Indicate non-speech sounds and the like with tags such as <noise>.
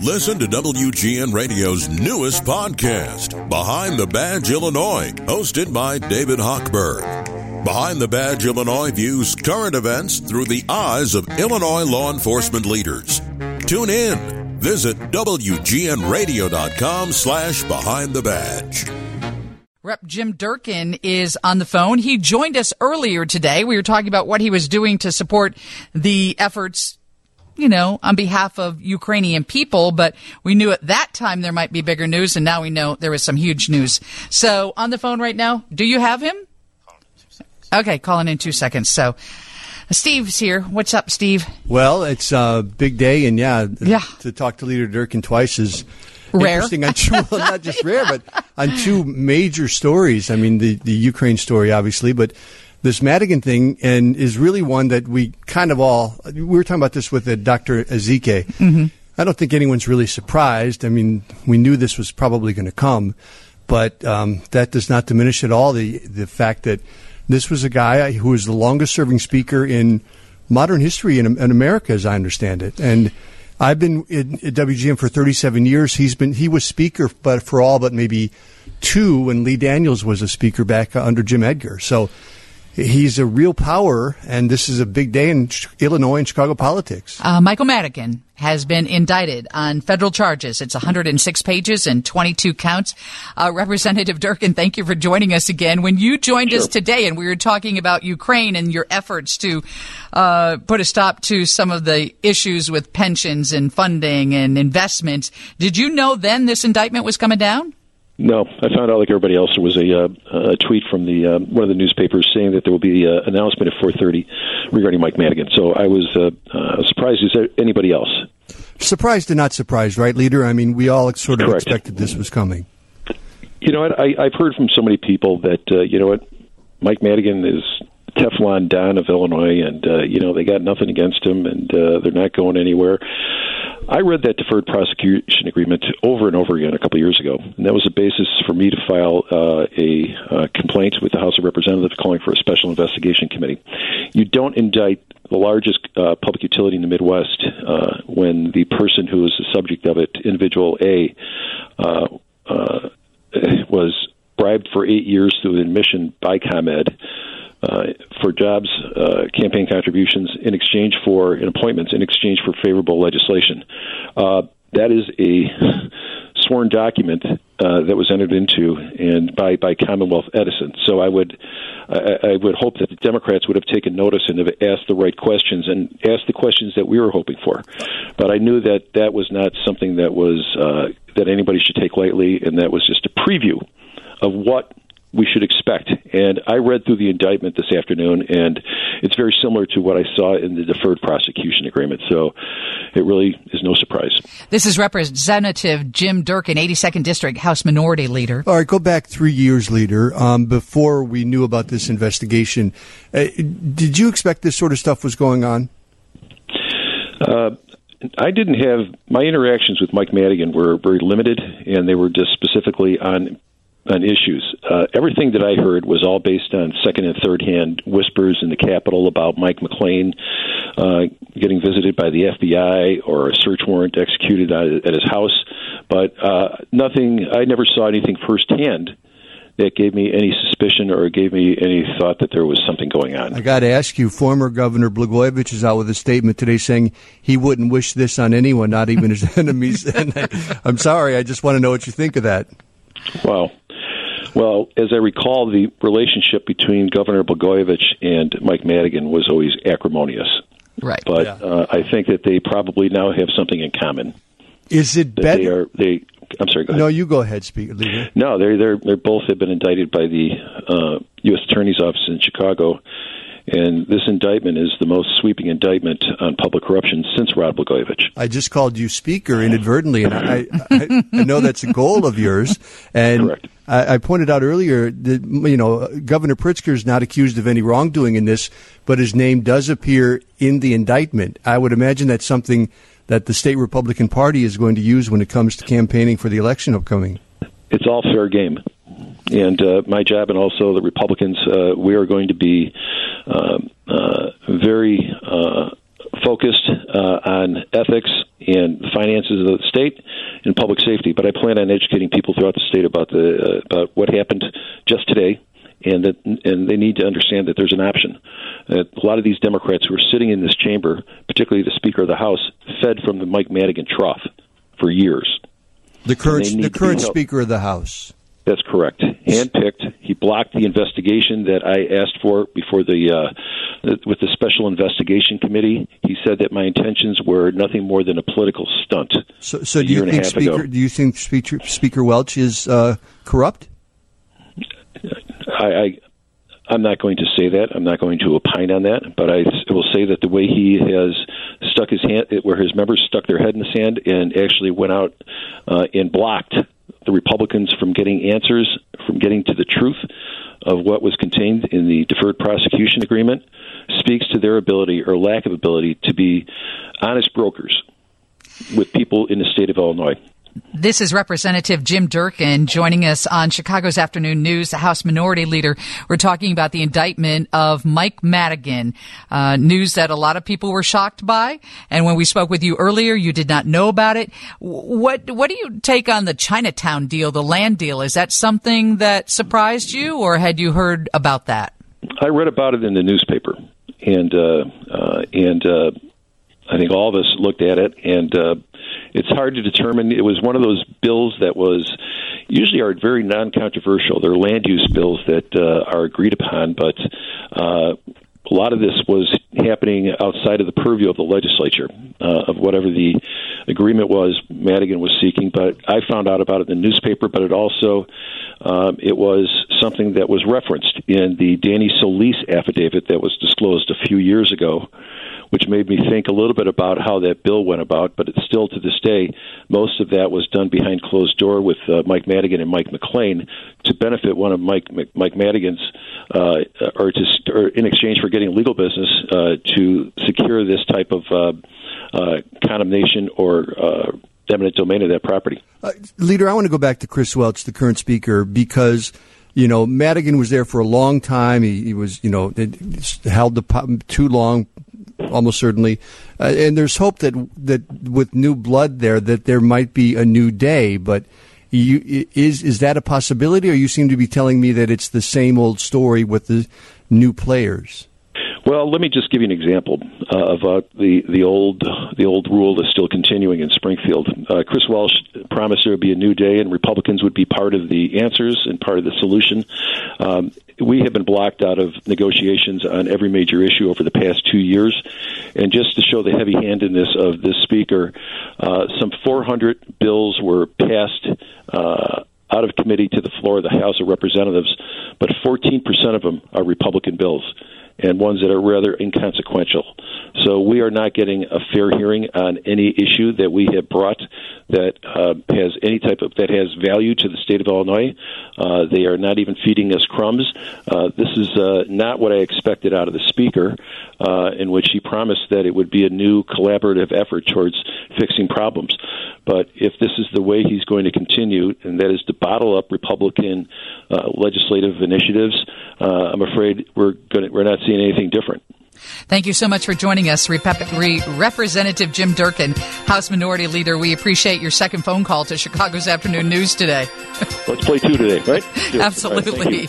Listen to WGN Radio's newest podcast, Behind the Badge Illinois, hosted by David Hochberg. Behind the Badge Illinois views current events through the eyes of Illinois law enforcement leaders. Tune in. Visit WGNRadio.com slash Behind the Badge. Rep Jim Durkin is on the phone. He joined us earlier today. We were talking about what he was doing to support the efforts you know, on behalf of Ukrainian people, but we knew at that time there might be bigger news, and now we know there was some huge news. So, on the phone right now, do you have him? Okay, calling in two seconds. So, Steve's here. What's up, Steve? Well, it's a big day, and yeah, yeah. to talk to Leader Durkin twice is rare. Interesting on two, <laughs> well, not just rare, but on two major stories. I mean, the the Ukraine story, obviously, but this Madigan thing, and is really one that we kind of all we were talking about this with uh, Dr. Ezike. Mm-hmm. I don't think anyone's really surprised. I mean, we knew this was probably going to come, but um, that does not diminish at all the the fact that this was a guy who was the longest serving speaker in modern history in, in America, as I understand it, and. I've been in, at WGN for 37 years. He's been he was speaker, but for all but maybe two when Lee Daniels was a speaker back under Jim Edgar. So he's a real power, and this is a big day in Illinois and Chicago politics. Uh, Michael Madigan has been indicted on federal charges. It's 106 pages and 22 counts. Uh, Representative Durkin, thank you for joining us again. When you joined sure. us today and we were talking about Ukraine and your efforts to uh, put a stop to some of the issues with pensions and funding and investments, did you know then this indictment was coming down? No, I found out like everybody else. There was a, uh, a tweet from the uh, one of the newspapers saying that there will be an uh, announcement at 4:30 regarding Mike Madigan. So I was uh, uh, surprised as anybody else. Surprised and not surprised, right, leader? I mean, we all sort of Correct. expected this was coming. You know what? I, I've heard from so many people that uh, you know what, Mike Madigan is Teflon Don of Illinois, and uh, you know they got nothing against him, and uh, they're not going anywhere. I read that deferred prosecution agreement over and over again a couple of years ago, and that was the basis for me to file uh, a uh, complaint with the House of Representatives calling for a special investigation committee. You don't indict the largest uh, public utility in the Midwest uh, when the person who is the subject of it, individual A, uh, uh, was bribed for eight years through admission by ComEd uh, for jobs, uh, campaign contributions in exchange for in appointments in exchange for favorable legislation. Uh, that is a <laughs> sworn document uh, that was entered into and by by Commonwealth Edison. So I would I, I would hope that the Democrats would have taken notice and have asked the right questions and asked the questions that we were hoping for. But I knew that that was not something that was uh, that anybody should take lightly, and that was just a preview of what we should expect. And I read through the indictment this afternoon, and it's very similar to what I saw in the deferred prosecution agreement. So it really is no surprise. This is Representative Jim Durkin, 82nd District House Minority Leader. All right, go back three years, Leader. Um, before we knew about this investigation, uh, did you expect this sort of stuff was going on? Uh, I didn't have my interactions with Mike Madigan were very limited, and they were just specifically on on issues. Uh, everything that I heard was all based on second and third hand whispers in the Capitol about Mike McClain uh, getting visited by the FBI or a search warrant executed at his house. But uh, nothing, I never saw anything firsthand that gave me any suspicion or gave me any thought that there was something going on. I got to ask you, former Governor Blagojevich is out with a statement today saying he wouldn't wish this on anyone, not even his <laughs> enemies. <laughs> and I, I'm sorry, I just want to know what you think of that. Well, well, as I recall, the relationship between Governor Blagojevich and Mike Madigan was always acrimonious. Right. But yeah. uh, I think that they probably now have something in common. Is it better? They are. They. I'm sorry. No, you go ahead, Speaker. No, they're they're they both have been indicted by the uh, U.S. Attorney's Office in Chicago, and this indictment is the most sweeping indictment on public corruption since Rod Blagojevich. I just called you speaker inadvertently, and I, I, I know that's a goal of yours. And Correct. I, I pointed out earlier that you know Governor Pritzker is not accused of any wrongdoing in this, but his name does appear in the indictment. I would imagine that's something that the state Republican Party is going to use when it comes to campaigning for the election upcoming. It's all fair game and uh, my job and also the Republicans, uh, we are going to be uh, uh, very uh, focused uh, on ethics and the finances of the state and public safety. But I plan on educating people throughout the state about the uh, about what happened just today, and that and they need to understand that there's an option. Uh, a lot of these Democrats who are sitting in this chamber, particularly the Speaker of the House, fed from the Mike Madigan trough for years. The current the current Speaker of the House. That's correct. Handpicked. He blocked the investigation that I asked for before the uh, with the Special Investigation Committee. He said that my intentions were nothing more than a political stunt. So, so do you think Speaker? Do you think Speaker, Speaker Welch is uh, corrupt? I, I I'm not going to say that. I'm not going to opine on that. But I will say that the way he has stuck his hand, where his members stuck their head in the sand and actually went out uh, and blocked the Republicans from getting answers, from getting to the truth of what was contained in the deferred prosecution agreement, speaks to their ability or lack of ability to be honest brokers with people in the state of Illinois. This is Representative Jim Durkin joining us on Chicago's Afternoon News, the House Minority Leader. We're talking about the indictment of Mike Madigan, uh, news that a lot of people were shocked by. And when we spoke with you earlier, you did not know about it. What What do you take on the Chinatown deal, the land deal? Is that something that surprised you, or had you heard about that? I read about it in the newspaper, and uh, uh, and uh, I think all of us looked at it and uh, it's hard to determine. It was one of those bills that was usually are very non-controversial. They're land use bills that uh, are agreed upon, but uh, a lot of this was happening outside of the purview of the legislature uh, of whatever the agreement was Madigan was seeking. But I found out about it in the newspaper. But it also um, it was something that was referenced in the Danny Solis affidavit that was disclosed a few years ago which made me think a little bit about how that bill went about. But it's still to this day, most of that was done behind closed door with uh, Mike Madigan and Mike McClain to benefit one of Mike Mike Madigan's, uh, or to or in exchange for getting legal business uh, to secure this type of uh, uh, condemnation or uh, eminent domain of that property. Uh, leader, I want to go back to Chris Welch, the current speaker, because you know Madigan was there for a long time. He, he was, you know, held the too long, almost certainly. Uh, and there's hope that that with new blood there, that there might be a new day. But you, is is that a possibility, or you seem to be telling me that it's the same old story with the new players? Well, let me just give you an example uh, of uh, the the old the old rule that's still continuing in Springfield. Uh, Chris Welch promised there would be a new day, and Republicans would be part of the answers and part of the solution. Um, we have been blocked out of negotiations on every major issue over the past two years, and just to show the heavy-handedness of this speaker, uh, some 400 bills were passed uh, out of committee to the floor of the House of Representatives, but 14% of them are Republican bills and ones that are rather inconsequential. So we are not getting a fair hearing on any issue that we have brought that uh, has any type of that has value to the state of Illinois. Uh, they are not even feeding us crumbs. Uh, this is uh, not what I expected out of the speaker, uh, in which he promised that it would be a new collaborative effort towards fixing problems. But if this is the way he's going to continue, and that is to bottle up Republican uh, legislative initiatives, I'm afraid we're going we're not seeing anything different. Thank you so much for joining us, Rep- Re- Representative Jim Durkin, House Minority Leader. We appreciate your second phone call to Chicago's Afternoon News today. Let's play two today, right? <laughs> Absolutely.